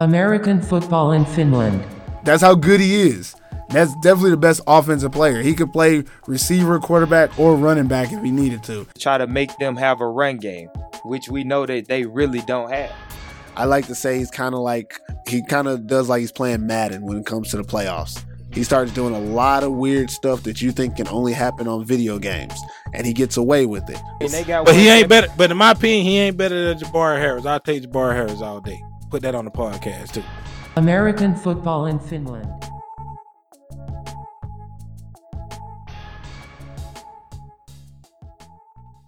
American football in Finland. That's how good he is. That's definitely the best offensive player. He could play receiver, quarterback, or running back if he needed to. Try to make them have a run game, which we know that they really don't have. I like to say he's kind of like he kind of does like he's playing Madden when it comes to the playoffs. He starts doing a lot of weird stuff that you think can only happen on video games, and he gets away with it. but he ain't better. But in my opinion, he ain't better than Jabari Harris. I'll take Jabari Harris all day. Put that on the podcast too. American football in Finland.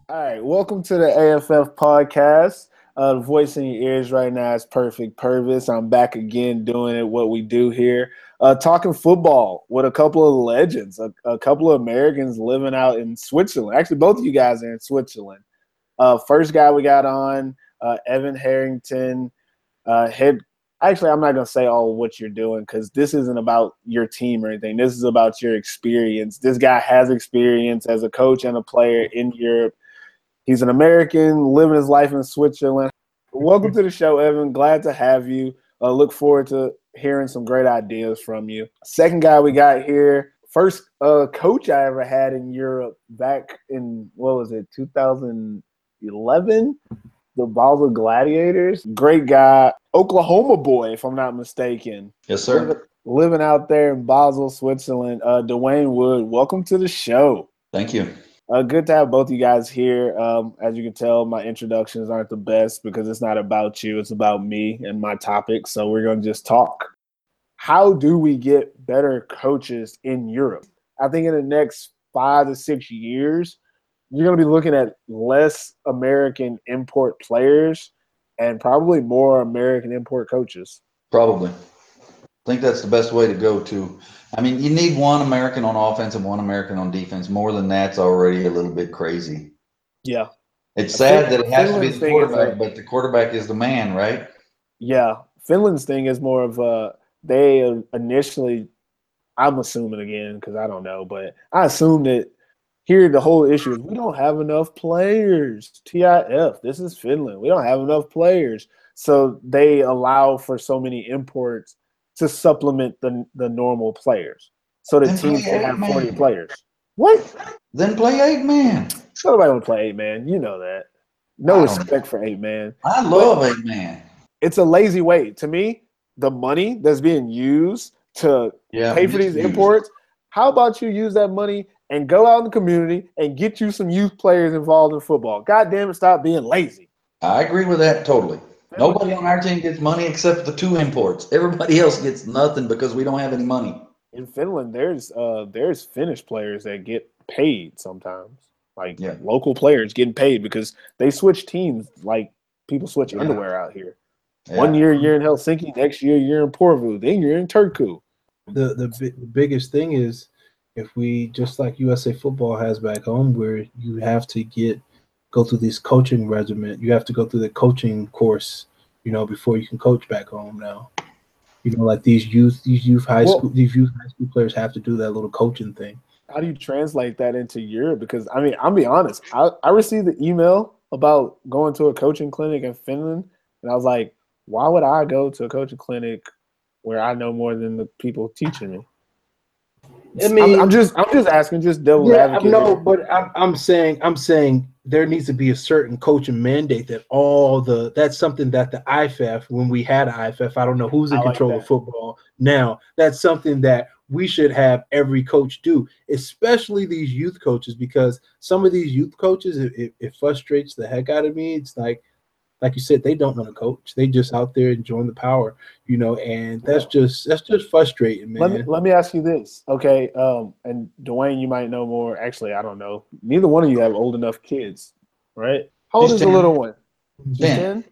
All right, welcome to the AFF podcast. Uh, the voice in your ears right now is Perfect Purvis. I'm back again doing it what we do here, uh, talking football with a couple of legends, a, a, couple of Americans living out in Switzerland. Actually, both of you guys are in Switzerland. Uh, first guy we got on, uh, Evan Harrington, uh, head. Actually, I'm not gonna say all what you're doing because this isn't about your team or anything. This is about your experience. This guy has experience as a coach and a player in Europe He's an American living his life in Switzerland. Welcome to the show, Evan. Glad to have you. Uh, look forward to hearing some great ideas from you. Second guy we got here, first uh, coach I ever had in Europe back in, what was it, 2011? The Basel Gladiators. Great guy. Oklahoma boy, if I'm not mistaken. Yes, sir. Living, living out there in Basel, Switzerland. Uh, Dwayne Wood, welcome to the show. Thank you. Uh, good to have both of you guys here. Um, as you can tell, my introductions aren't the best because it's not about you, it's about me and my topic. So we're going to just talk. How do we get better coaches in Europe? I think in the next five to six years, you're going to be looking at less American import players and probably more American import coaches. Probably. I think that's the best way to go to. I mean, you need one American on offense and one American on defense. More than that's already a little bit crazy. Yeah. It's sad that it has Finland's to be the quarterback, like, but the quarterback is the man, right? Yeah. Finland's thing is more of a they initially I'm assuming again because I don't know, but I assume that here the whole issue is we don't have enough players. TIF, this is Finland. We don't have enough players. So they allow for so many imports to supplement the the normal players. So the then team can have man. 40 players. What? Then play eight man. Nobody to play eight man. You know that. No respect for eight man. I love but eight man. It's a lazy way. To me, the money that's being used to yeah, pay for these imports, how about you use that money and go out in the community and get you some youth players involved in football? God damn it, stop being lazy. I agree with that totally. Nobody on our team gets money except the two imports. Everybody else gets nothing because we don't have any money. In Finland, there's uh there's Finnish players that get paid sometimes. Like yeah. local players getting paid because they switch teams like people switch yeah. underwear out here. Yeah. One year you're in Helsinki, next year you're in Porvoo, then you're in Turku. The the, the biggest thing is if we just like USA football has back home where you have to get go through this coaching regiment, You have to go through the coaching course, you know, before you can coach back home now. You know, like these youth, these youth high well, school, these youth high school players have to do that little coaching thing. How do you translate that into Europe? Because I mean, I'll be honest. I, I received the email about going to a coaching clinic in Finland, and I was like, why would I go to a coaching clinic where I know more than the people teaching me? I mean, I'm, I'm, just, I'm just asking, just double yeah, advocate. No, but I'm, I'm saying, I'm saying there needs to be a certain coaching mandate that all the that's something that the IFF when we had IFF I don't know who's in I control like of football now that's something that we should have every coach do especially these youth coaches because some of these youth coaches it, it, it frustrates the heck out of me it's like like you said, they don't want to coach. They just out there enjoying the power, you know, and that's just that's just frustrating, man. Let me let me ask you this, okay? Um, and Dwayne, you might know more. Actually, I don't know. Neither one of you have old enough kids, right? How old is 10. the little one? 10.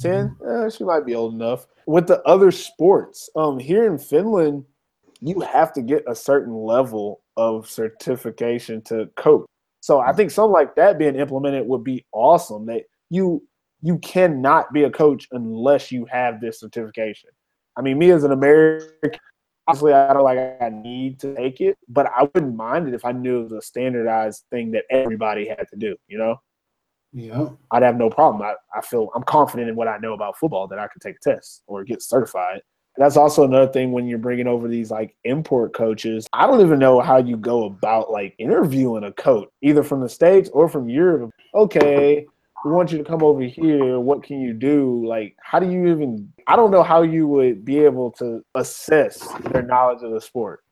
10? Eh, she might be old enough. With the other sports, um, here in Finland, you have to get a certain level of certification to coach. So I think something like that being implemented would be awesome. That you you cannot be a coach unless you have this certification. I mean, me as an American, obviously, I don't like I need to take it, but I wouldn't mind it if I knew it was a standardized thing that everybody had to do. You know? Yeah. I'd have no problem. I, I feel I'm confident in what I know about football that I could take a test or get certified. That's also another thing when you're bringing over these like import coaches. I don't even know how you go about like interviewing a coach, either from the States or from Europe. Okay, we want you to come over here. What can you do? Like, how do you even? I don't know how you would be able to assess their knowledge of the sport.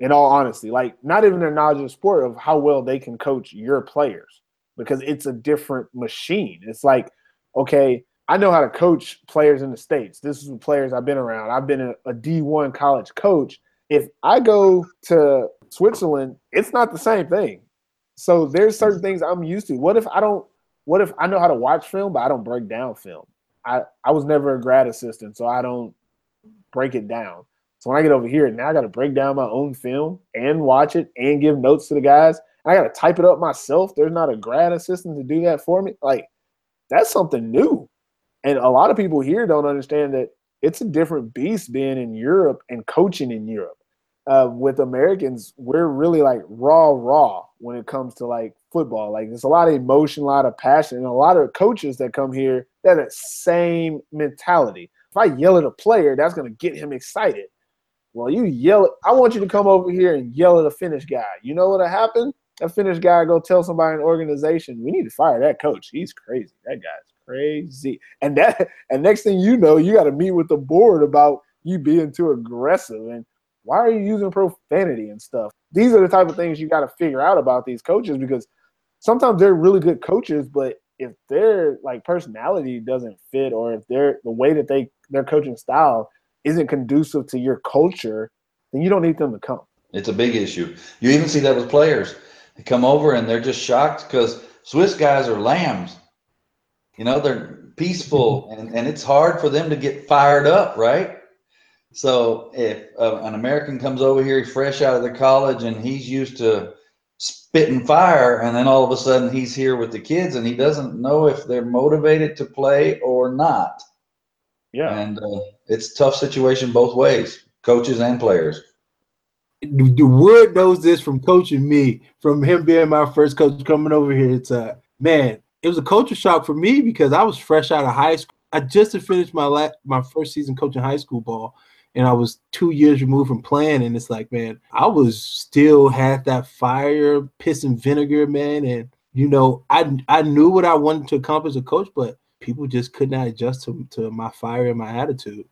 In all honesty, like not even their knowledge of the sport of how well they can coach your players because it's a different machine. It's like, okay, I know how to coach players in the states. This is the players I've been around. I've been a a D1 college coach. If I go to Switzerland, it's not the same thing. So there's certain things I'm used to. What if I don't what if I know how to watch film, but I don't break down film? I, I was never a grad assistant, so I don't break it down. So when I get over here, now I got to break down my own film and watch it and give notes to the guys. I got to type it up myself. There's not a grad assistant to do that for me. Like, that's something new. And a lot of people here don't understand that it's a different beast being in Europe and coaching in Europe. Uh, with Americans, we're really like raw, raw when it comes to like football. Like there's a lot of emotion, a lot of passion, and a lot of coaches that come here that are same mentality. If I yell at a player, that's gonna get him excited. Well, you yell. I want you to come over here and yell at a Finnish guy. You know what'll happen? A Finnish guy go tell somebody in organization, we need to fire that coach. He's crazy. That guy's crazy. And that and next thing you know, you got to meet with the board about you being too aggressive and why are you using profanity and stuff? These are the type of things you got to figure out about these coaches because sometimes they're really good coaches, but if their like personality doesn't fit or if they're the way that they their coaching style isn't conducive to your culture, then you don't need them to come. It's a big issue. You even see that with players. They come over and they're just shocked because Swiss guys are lambs. You know, they're peaceful and, and it's hard for them to get fired up, right? So if uh, an American comes over here, fresh out of the college and he's used to spitting fire, and then all of a sudden he's here with the kids and he doesn't know if they're motivated to play or not. Yeah. And uh, it's a tough situation both ways, coaches and players. The Wood knows this from coaching me, from him being my first coach coming over here. It's a man. It was a culture shock for me because I was fresh out of high school. I just had finished my la- my first season coaching high school ball, and I was two years removed from playing. And it's like, man, I was still had that fire, piss and vinegar, man. And you know, I I knew what I wanted to accomplish as a coach, but people just could not adjust to, to my fire and my attitude.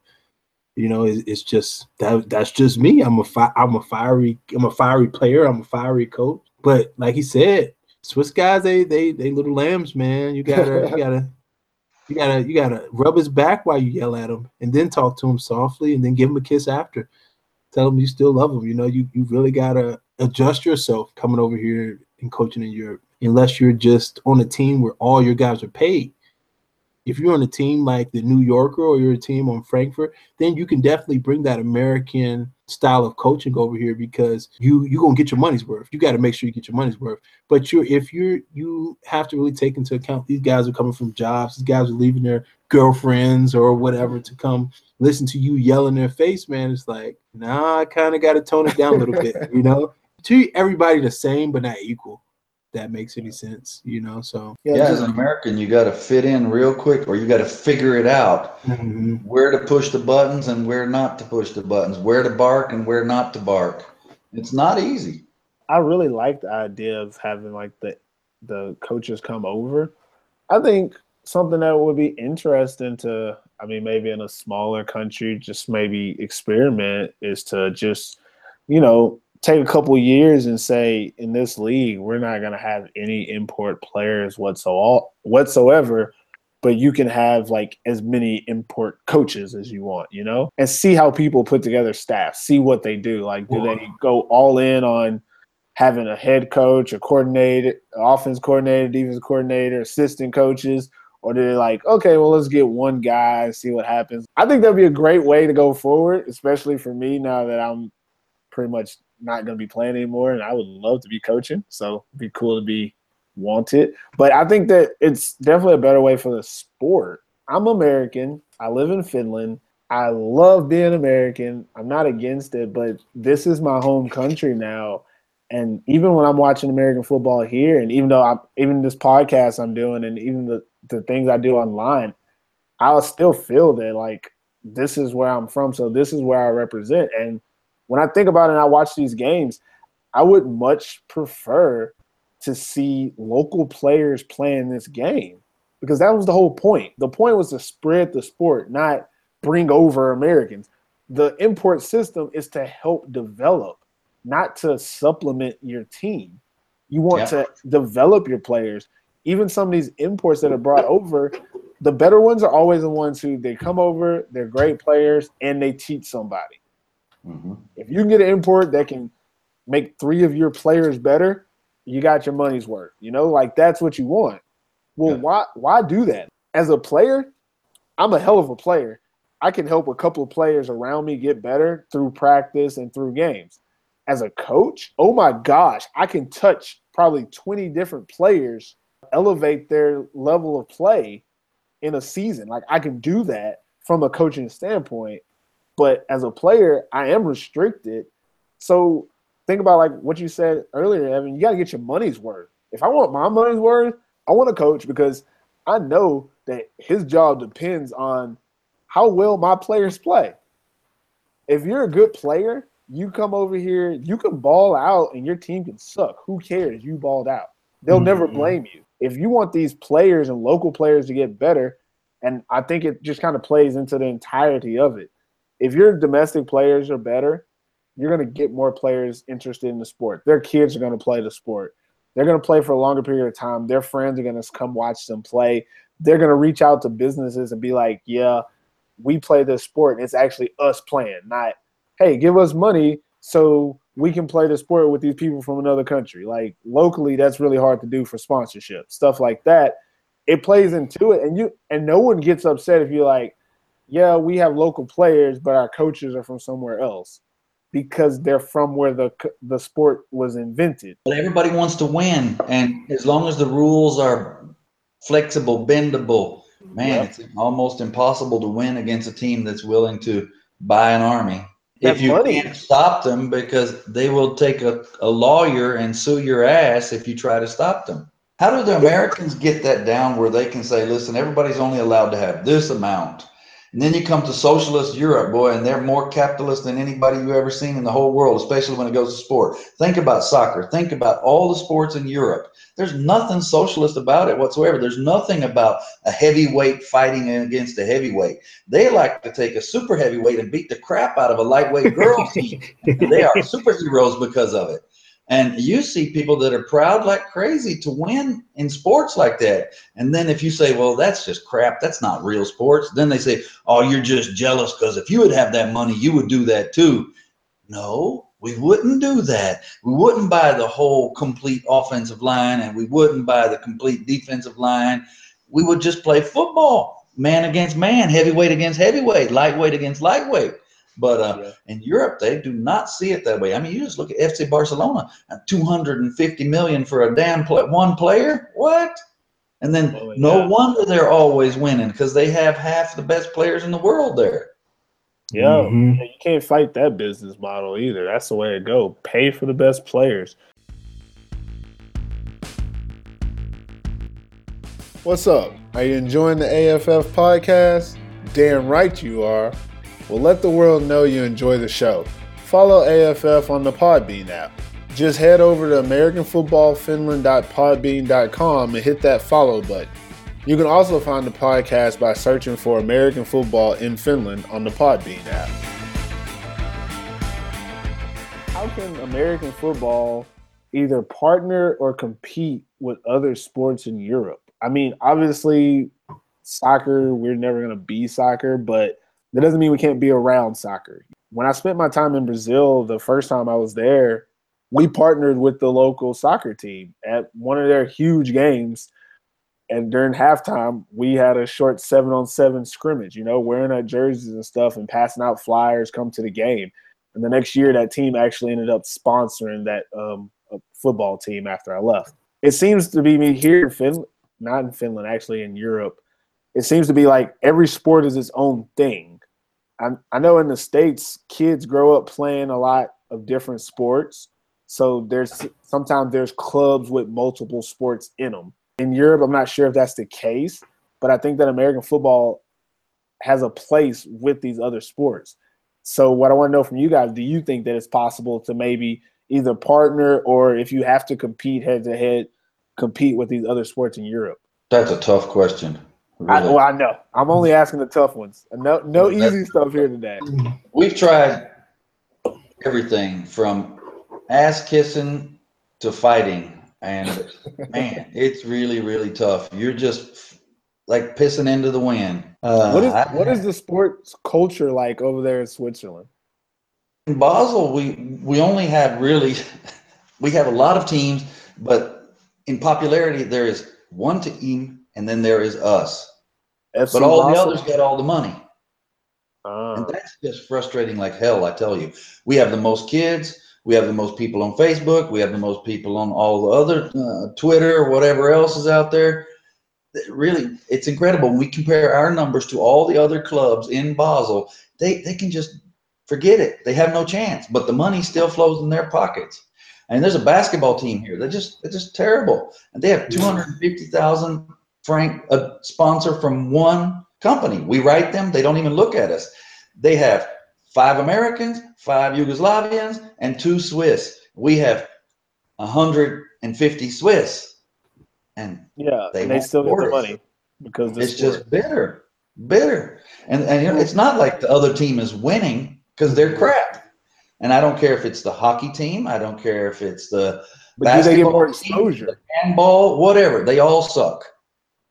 You know, it's, it's just that that's just me. I'm a fi- I'm a fiery I'm a fiery player. I'm a fiery coach. But like he said, Swiss guys they they they little lambs, man. You gotta you gotta you gotta you gotta rub his back while you yell at him, and then talk to him softly, and then give him a kiss after. Tell him you still love him. You know, you you really gotta adjust yourself coming over here and coaching in Europe, unless you're just on a team where all your guys are paid. If you're on a team like the New Yorker or you're a team on Frankfurt, then you can definitely bring that American style of coaching over here because you you're gonna get your money's worth. You got to make sure you get your money's worth. But you're if you're you have to really take into account these guys are coming from jobs, these guys are leaving their girlfriends or whatever to come listen to you yell in their face, man. It's like, nah, I kind of got to tone it down a little bit, you know. Treat everybody the same but not equal. That makes any sense, you know. So Yeah, as an American, you got to fit in real quick, or you got to figure it out mhm. where to push the buttons and where not to push the buttons, where to bark and where not to bark. It's not easy. I really like the idea of having like the the coaches come over. I think something that would be interesting to I mean maybe in a smaller country just maybe experiment is to just you know take a couple years and say in this league we're not going to have any import players whatsoever whatsoever but you can have like as many import coaches as you want, you know, and see how people put together staff, see what they do. Like, do they go all in on having a head coach, a coordinator, offense coordinator, defense coordinator, assistant coaches, or do they like, okay, well, let's get one guy and see what happens? I think that'd be a great way to go forward, especially for me now that I'm pretty much not going to be playing anymore, and I would love to be coaching. So it'd be cool to be wanted. But I think that it's definitely a better way for the sport. I'm American. I live in Finland. I love being American. I'm not against it, but this is my home country now. And even when I'm watching American football here, and even though I'm even this podcast I'm doing, and even the the things I do online, I'll still feel that like this is where I'm from, so this is where I represent. And when I think about it and I watch these games, I would much prefer to see local players playing this game because that was the whole point. The point was to spread the sport, not bring over Americans. The import system is to help develop, not to supplement your team. You want yeah. to develop your players. Even some of these imports that are brought over, the better ones are always the ones who they come over, they're great players, and they teach somebody. Mm-hmm. If you can get an import that can make three of your players better, you got your money's worth. You know, like that's what you want. Well, yeah. why why do that? As a player, I'm a hell of a player. I can help a couple of players around me get better through practice and through games. As a coach, oh my gosh, I can touch probably 20 different players, elevate their level of play in a season. Like I can do that from a coaching standpoint. But as a player, I am restricted. So think about like what you said earlier, Evan. You got to get your money's worth. If I want my money's worth, I want a coach because I know that his job depends on how well my players play. If you're a good player, you come over here, you can ball out and your team can suck. Who cares? You balled out. They'll mm-hmm. never blame you. If you want these players and local players to get better, and I think it just kind of plays into the entirety of it. If your domestic players are better, you're going to get more players interested in the sport. Their kids are going to play the sport. They're going to play for a longer period of time. Their friends are going to come watch them play. They're going to reach out to businesses and be like, yeah, we play this sport. And it's actually us playing, not, hey, give us money so we can play the sport with these people from another country. Like locally, that's really hard to do for sponsorship, stuff like that. It plays into it, and you and no one gets upset if you're like, yeah, we have local players, but our coaches are from somewhere else because they're from where the the sport was invented. But everybody wants to win, and as long as the rules are flexible, bendable, man, yep. it's almost impossible to win against a team that's willing to buy an army. if you money. can't stop them, because they will take a, a lawyer and sue your ass if you try to stop them. How do the Americans get that down where they can say, listen, everybody's only allowed to have this amount? And then you come to socialist Europe, boy, and they're more capitalist than anybody you've ever seen in the whole world, especially when it goes to sport. Think about soccer. Think about all the sports in Europe. There's nothing socialist about it whatsoever. There's nothing about a heavyweight fighting against a heavyweight. They like to take a super heavyweight and beat the crap out of a lightweight girl team. they are superheroes because of it. And you see people that are proud like crazy to win in sports like that. And then if you say, well, that's just crap, that's not real sports, then they say, oh, you're just jealous because if you would have that money, you would do that too. No, we wouldn't do that. We wouldn't buy the whole complete offensive line and we wouldn't buy the complete defensive line. We would just play football, man against man, heavyweight against heavyweight, lightweight against lightweight. But uh, yeah. in Europe, they do not see it that way. I mean, you just look at FC Barcelona, uh, 250 million for a damn play, one player. What? And then oh, yeah. no wonder they're always winning because they have half the best players in the world there. Yeah, mm-hmm. you can't fight that business model either. That's the way to go. Pay for the best players. What's up? Are you enjoying the AFF podcast? Damn right you are. Well, let the world know you enjoy the show. Follow AFF on the Podbean app. Just head over to AmericanFootballFinland.podbean.com and hit that follow button. You can also find the podcast by searching for American Football in Finland on the Podbean app. How can American football either partner or compete with other sports in Europe? I mean, obviously, soccer, we're never going to be soccer, but that doesn't mean we can't be around soccer. When I spent my time in Brazil, the first time I was there, we partnered with the local soccer team at one of their huge games. And during halftime, we had a short seven on seven scrimmage, you know, wearing our jerseys and stuff and passing out flyers, come to the game. And the next year, that team actually ended up sponsoring that um, football team after I left. It seems to be me here in Finland, not in Finland, actually in Europe. It seems to be like every sport is its own thing. I, I know in the states, kids grow up playing a lot of different sports. So there's sometimes there's clubs with multiple sports in them. In Europe, I'm not sure if that's the case, but I think that American football has a place with these other sports. So what I want to know from you guys, do you think that it's possible to maybe either partner or if you have to compete head to head, compete with these other sports in Europe? That's a tough question. I, well, I know. I'm only asking the tough ones. No, no Well, that- easy stuff here today. We've tried everything from ass kissing to fighting, and man, it's really, really tough. You're just like pissing into the wind. Uh, What is I- what is the sports culture like over there in Switzerland? in Basel? We we only have really, we have a lot of teams, but in popularity there is one team, and then there is us. FC But all the others got all the money. Ah. And that's just frustrating like hell, I tell you. We have the most kids. We have the most people on Facebook. We have the most people on all the other uh, Twitter or whatever else is out there. Really, it's incredible. When we compare our numbers to all the other clubs in Basel, they, they can just forget it. They have no chance, but the money still flows in their pockets. And there's a basketball team here. They're just, they're just terrible. And they have 250,000 franc a sponsor from one company. We write them, they don't even look at us. They have five Americans, five Yugoslavians, and two Swiss. We have 150 Swiss. And Yeah, They and they still get the money because it's sport. just bitter, bitter. And, and you know, it's not like the other team is winning because they're crap. And I don't care if it's the hockey team. I don't care if it's the but do they get basketball more team, exposure? the handball, whatever. They all suck.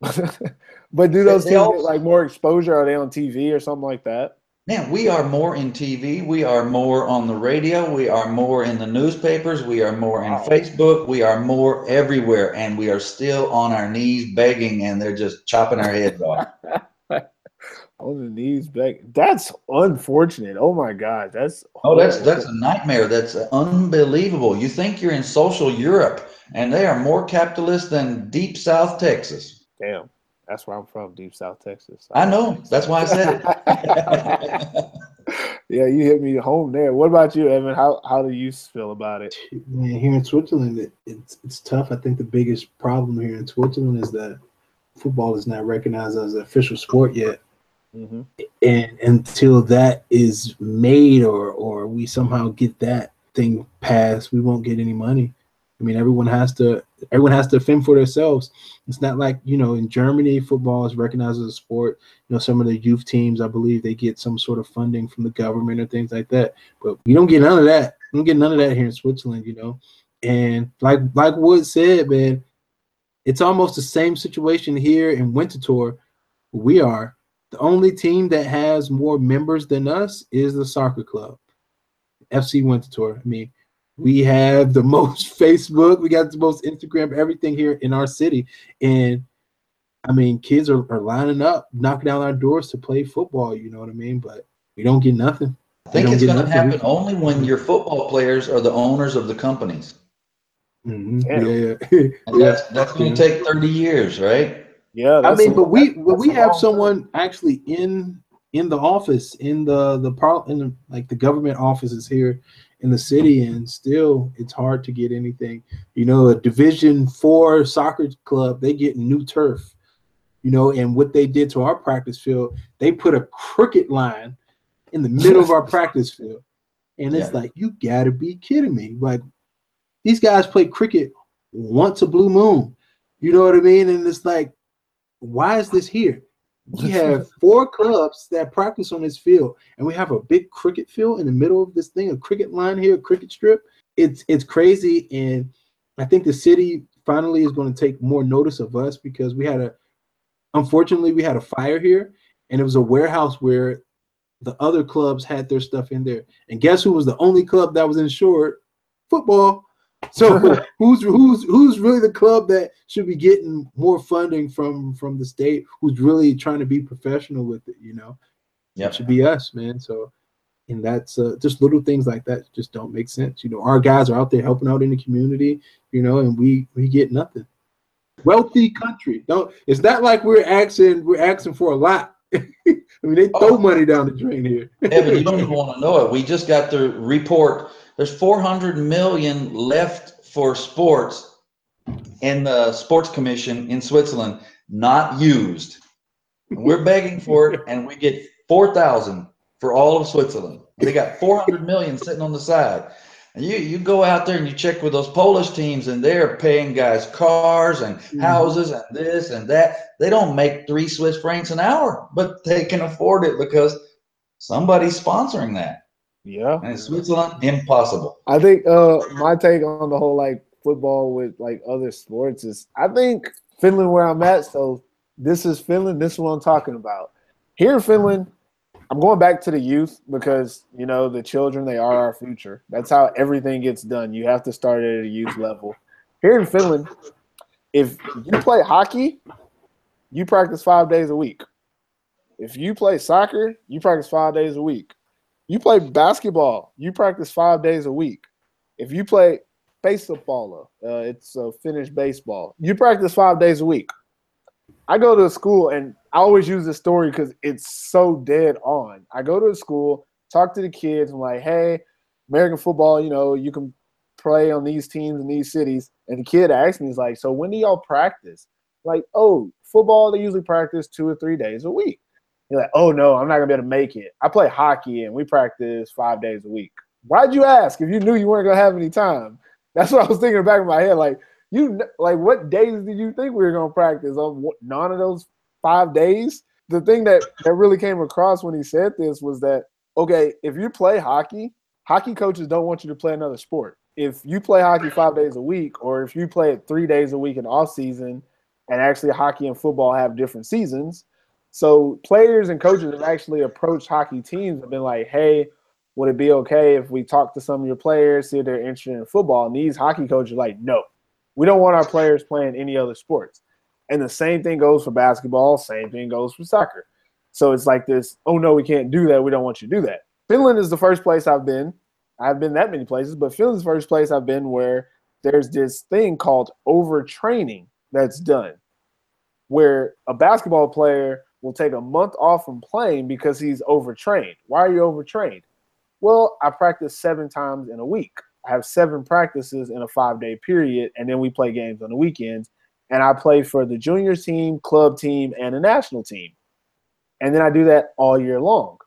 but do those they teams all- get like more exposure? Are they on TV or something like that? Man, we are more in TV. We are more on the radio. We are more in the newspapers. We are more in Wow. Facebook. We are more everywhere. And we are still on our knees begging, and they're just chopping our heads off. On the knees, back. That's unfortunate. Oh my god, that's Oh, that's that's a nightmare. That's unbelievable. You think you're in social Europe, and they are more capitalist than deep South Texas. Damn. That's where I'm from, deep South Texas. I know. That's why I said it. yeah, you hit me home there. What about you, Evan? How how do you feel about it? Man, here in Switzerland, it, it's it's tough. I think the biggest problem here in Switzerland is that football is not recognized as an official sport yet, hmm and until that is made or or we somehow get that thing passed, we won't get any money. I mean, everyone has to everyone has to fend for themselves. It's not like you know in Germany, football is recognized as a sport. You know, some of the youth teams, I believe, they get some sort of funding from the government or things like that. But you don't get none of that. We don't get none of that here in Switzerland. You know, and like like Wood said, man, it's almost the same situation here in Winterthur. We are the only team that has more members than us is the soccer club, FC Winterthur. I mean, we have the most Facebook, we got the most Instagram, everything here in our city, and I mean, kids are, are lining up, knocking down our doors to play football. You know what I mean? But we don't get nothing. I think it's going to nothing. happen only when your football players are the owners of the companies. Mhm. Damn. Yeah, yeah. And that's that's going to take 30 years, right? Yeah, I mean, a- but we that- but we have long someone actually in in the office in the the par in the like the government offices here in the city, and still it's hard to get anything. You know, a Division Four soccer club they get new turf. You know, and what they did to our practice field, they put a cricket line in the middle of our practice field, and it's Yeah. like you got to be kidding me! Like these guys play cricket once a blue moon. You know what I mean? And it's like why is this here? We have four clubs that practice on this field, and we have a big cricket field in the middle of this thing, a cricket line here, a cricket strip. It's it's crazy, and I think the city finally is going to take more notice of us because we had a, unfortunately, we had a fire here, and it was a warehouse where the other clubs had their stuff in there, and guess who was the only club that was insured? Football. So who's who's who's really the club that should be getting more funding from from the state? Who's really trying to be professional with it? You know, Yep. it should be us, man. So, and that's uh, just little things like that just don't make sense. You know, our guys are out there helping out in the community. You know, and we we get nothing. Wealthy country, don't. It's not like we're asking we're asking for a lot. I mean, they throw Oh. money down the drain here. Evan, you don't even want to know it. We just got the report There's 400 million left for sports in the sports commission in Switzerland, not used. And we're begging for it, and we get 4,000 for all of Switzerland. They got 400 million sitting on the side. And you, you go out there and you check with those Polish teams, and they're paying guys cars and mm-hmm. houses and this and that. They don't make three Swiss francs an hour, but they can afford it because somebody's sponsoring that. Yeah. And in Switzerland, impossible. I think uh my take on the whole like football with like other sports is I think Finland where I'm at, so this is Finland, this is what I'm talking about. Here in Finland, I'm going back to the youth because you know the children they are our future. That's how everything gets done. You have to start at a youth level. Here in Finland, if you play hockey, you practice five days a week. If you play soccer, you practice five days a week. You play basketball, you practice five days a week. If you play baseball, uh, it's uh, Finnish baseball, you practice five days a week. I go to a school and I always use this story because it's so dead on. I go to a school, talk to the kids, I'm like, hey, American football, you know, you can play on these teams in these cities. And the kid asks me, he's like, so when do y'all practice? Like, oh, football, they usually practice two or three days a week. You're like, oh no, I'm not gonna be able to make it. I play hockey and we practice five days a week. Why'd you ask if you knew you weren't gonna have any time? That's what I was thinking in back of my head. Like, you like what days did you think we were gonna practice on none of those five days? The thing that that really came across when he said this was that okay, if you play hockey, hockey coaches don't want you to play another sport. If you play hockey five days a week, or if you play it three days a week in off season, and actually hockey and football have different seasons, so players and coaches have actually approached hockey teams and been like, "Hey, would it be okay if we talk to some of your players, see if they're interested in football?" And these hockey coaches are like, "No, we don't want our players playing any other sports." And the same thing goes for basketball. Same thing goes for soccer. So it's like this. Oh no, we can't do that. We don't want you to do that. Finland is the first place I've been. I've been that many places, but Finland's the first place I've been where there's this thing called overtraining that's done, where a basketball player will take a month off from playing because he's overtrained. Why are you overtrained? Well, I practice seven times in a week. I have seven practices in a five day period, and then we play games on the weekends. And I play for the junior team, club team, and the national team. And then I do that all year long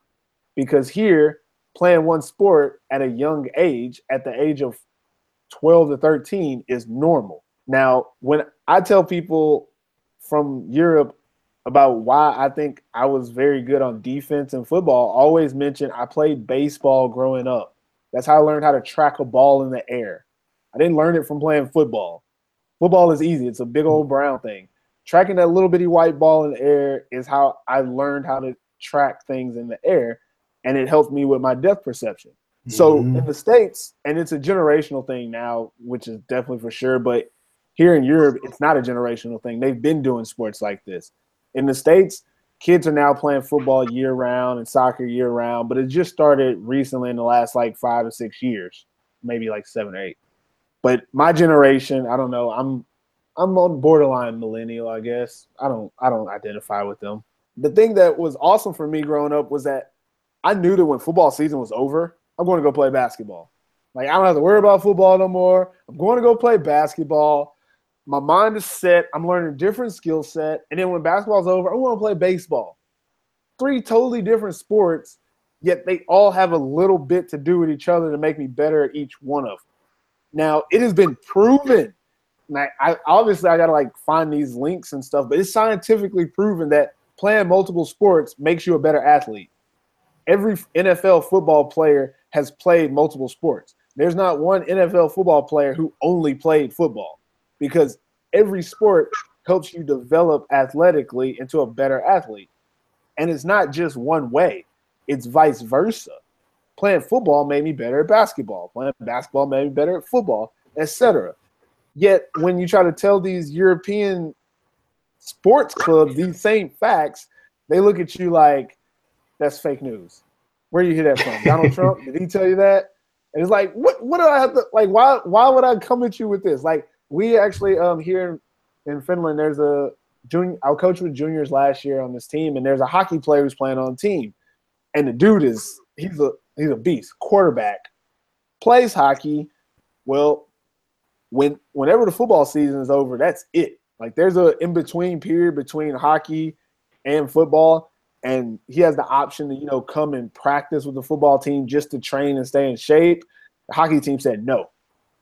because here, playing one sport at a young age, at the age of 12 to 13, is normal. Now, when I tell people from Europe about why I think I was very good on defense and football, always mention I played baseball growing up. That's how I learned how to track a ball in the air. I didn't learn it from playing football. Football is easy, it's a big old brown thing. Tracking that little bitty white ball in the air is how I learned how to track things in the air, and it helped me with my depth perception. So Mhm. in the States, and it's a generational thing now, which is definitely for sure, but here in Europe, it's not a generational thing. They've been doing sports like this. In the States, kids are now playing football year round and soccer year round, but it just started recently in the last like five or six years, maybe like seven or eight. But my generation, I don't know. I'm I'm on borderline millennial, I guess. I don't I don't identify with them. The thing that was awesome for me growing up was that I knew that when football season was over, I'm going to go play basketball. Like I don't have to worry about football no more. I'm going to go play basketball. My mind is set. I'm learning a different skill set. And then when basketball's over, I want to play baseball. Three totally different sports, yet they all have a little bit to do with each other to make me better at each one of them. Now, it has been proven. I, I obviously I gotta like find these links and stuff, but it's scientifically proven that playing multiple sports makes you a better athlete. Every NFL football player has played multiple sports. There's not one NFL football player who only played football because every sport helps you develop athletically into a better athlete. And it's not just one way, it's vice versa. Playing football made me better at basketball, playing basketball made me better at football, etc. Yet when you try to tell these European sports clubs these same facts, they look at you like that's fake news. Where do you hear that from? Donald Trump? Did he tell you that? And it's like, what what do I have to like why why would I come at you with this? Like we actually um here in Finland there's a junior I coached with juniors last year on this team and there's a hockey player who's playing on the team. And the dude is he's a he's a beast, quarterback, plays hockey. Well, when whenever the football season is over, that's it. Like there's a in between period between hockey and football, and he has the option to you know come and practice with the football team just to train and stay in shape. The hockey team said no.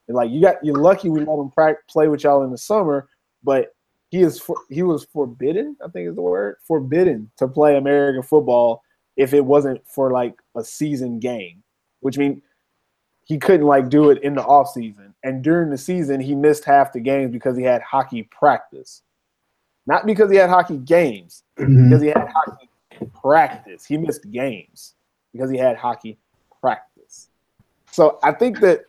And like you got you're lucky we let him play with y'all in the summer, but he is for, he was forbidden. I think is the word forbidden to play American football if it wasn't for like a season game, which means he couldn't like do it in the off season. And during the season, he missed half the games because he had hockey practice, not because he had hockey games, Mhm. because he had hockey practice. He missed games because he had hockey practice. So I think that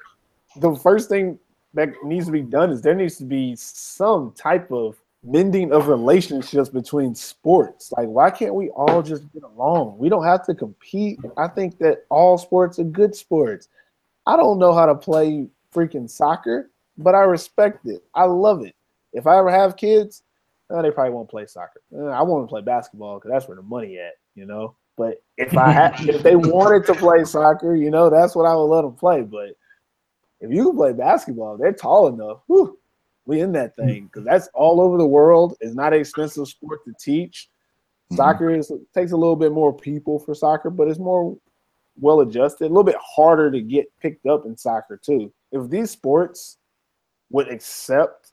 the first thing that needs to be done is there needs to be some type of mending of relationships between sports. Like, why can't we all just get along? We don't have to compete. I think that all sports are good sports. I don't know how to play freaking soccer, but I respect it. I love it. If I ever have kids, uh, they probably won't play soccer. Uh, I want to play basketball because that's where the money at, you know. But if I had, if they wanted to play soccer, you know, that's what I would let them play. But if you can play basketball, they're tall enough. Whew, we in that thing because that's all over the world. It's not an expensive sport to teach. Mhm. Soccer is takes a little bit more people for soccer, but it's more well adjusted. A little bit harder to get picked up in soccer too. If these sports would accept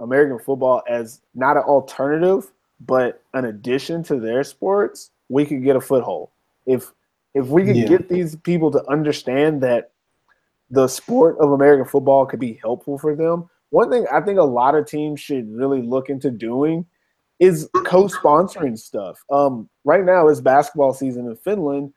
American football as not an alternative, but an addition to their sports, we could get a foothold. If if we could Yeah. get these people to understand that the sport of American football could be helpful for them. One thing I think a lot of teams should really look into doing is co-sponsoring stuff. Um, right now it's basketball season in Finland,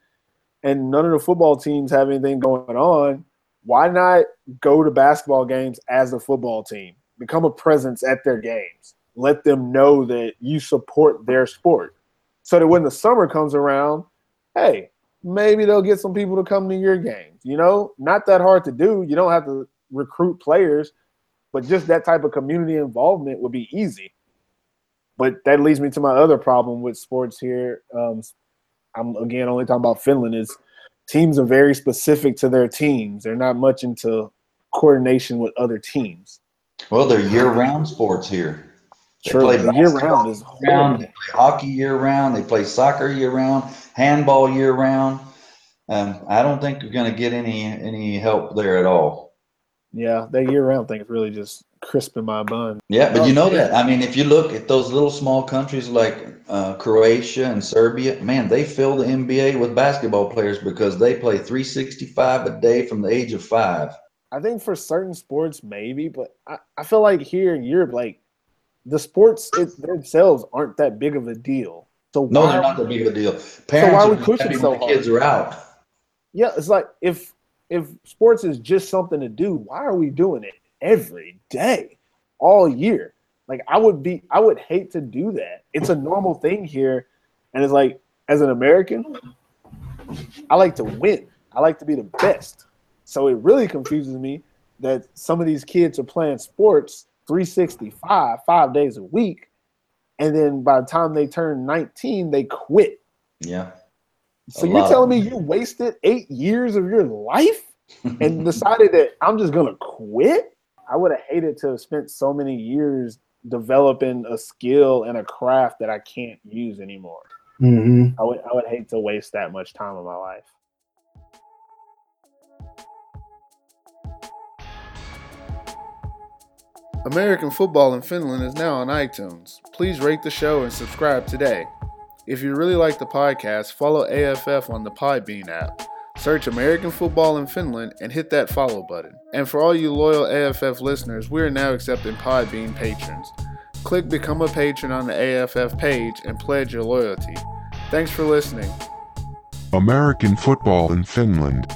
and none of the football teams have anything going on. Why not go to basketball games as a football team? Become a presence at their games. Let them know that you support their sport. So that when the summer comes around, hey, maybe they'll get some people to come to your games. You know, not that hard to do. You don't have to recruit players, but just that type of community involvement would be easy. But that leads me to my other problem with sports here. Um, I'm again only talking about Finland. Is teams are very specific to their teams. They're not much into coordination with other teams. Well, they're year-round sports here. They play the year round is year-round. They play hockey year-round. They play soccer year-round. Handball year-round. Um, I don't think you're going to get any any help there at all. Yeah, that year round thing is really just crisping my bun. Yeah, but you know that. I mean, if you look at those little small countries like uh, Croatia and Serbia, man, they fill the NBA with basketball players because they play 365 a day from the age of five. I think for certain sports, maybe, but I, I feel like here in Europe, like the sports themselves aren't that big of a deal. So No, why they're not that big of a deal. why Parents are are we pushing so hard? kids are out. Yeah, it's like if if sports is just something to do, why are we doing it every day, all year? Like I would be, I would hate to do that. It's a normal thing here, and it's like as an American, I like to win. I like to be the best. So it really confuses me that some of these kids are playing sports 365 five days a week, and then by the time they turn 19, they quit. Yeah. So A you're telling me you wasted eight years of your life and decided that I'm just gonna quit? I would have hated to have spent so many years developing a skill and a craft that I can't use anymore. hmm I would I would hate to waste that much time of my life. American Football in Finland is now on iTunes. Please rate the show and subscribe today. If you really like the podcast, follow AFF on the Podbean app. Search American Football in Finland and hit that follow button. And for all you loyal AFF listeners, we are now accepting Podbean patrons. Click Become a Patron on the AFF page and pledge your loyalty. Thanks for listening. American football in Finland.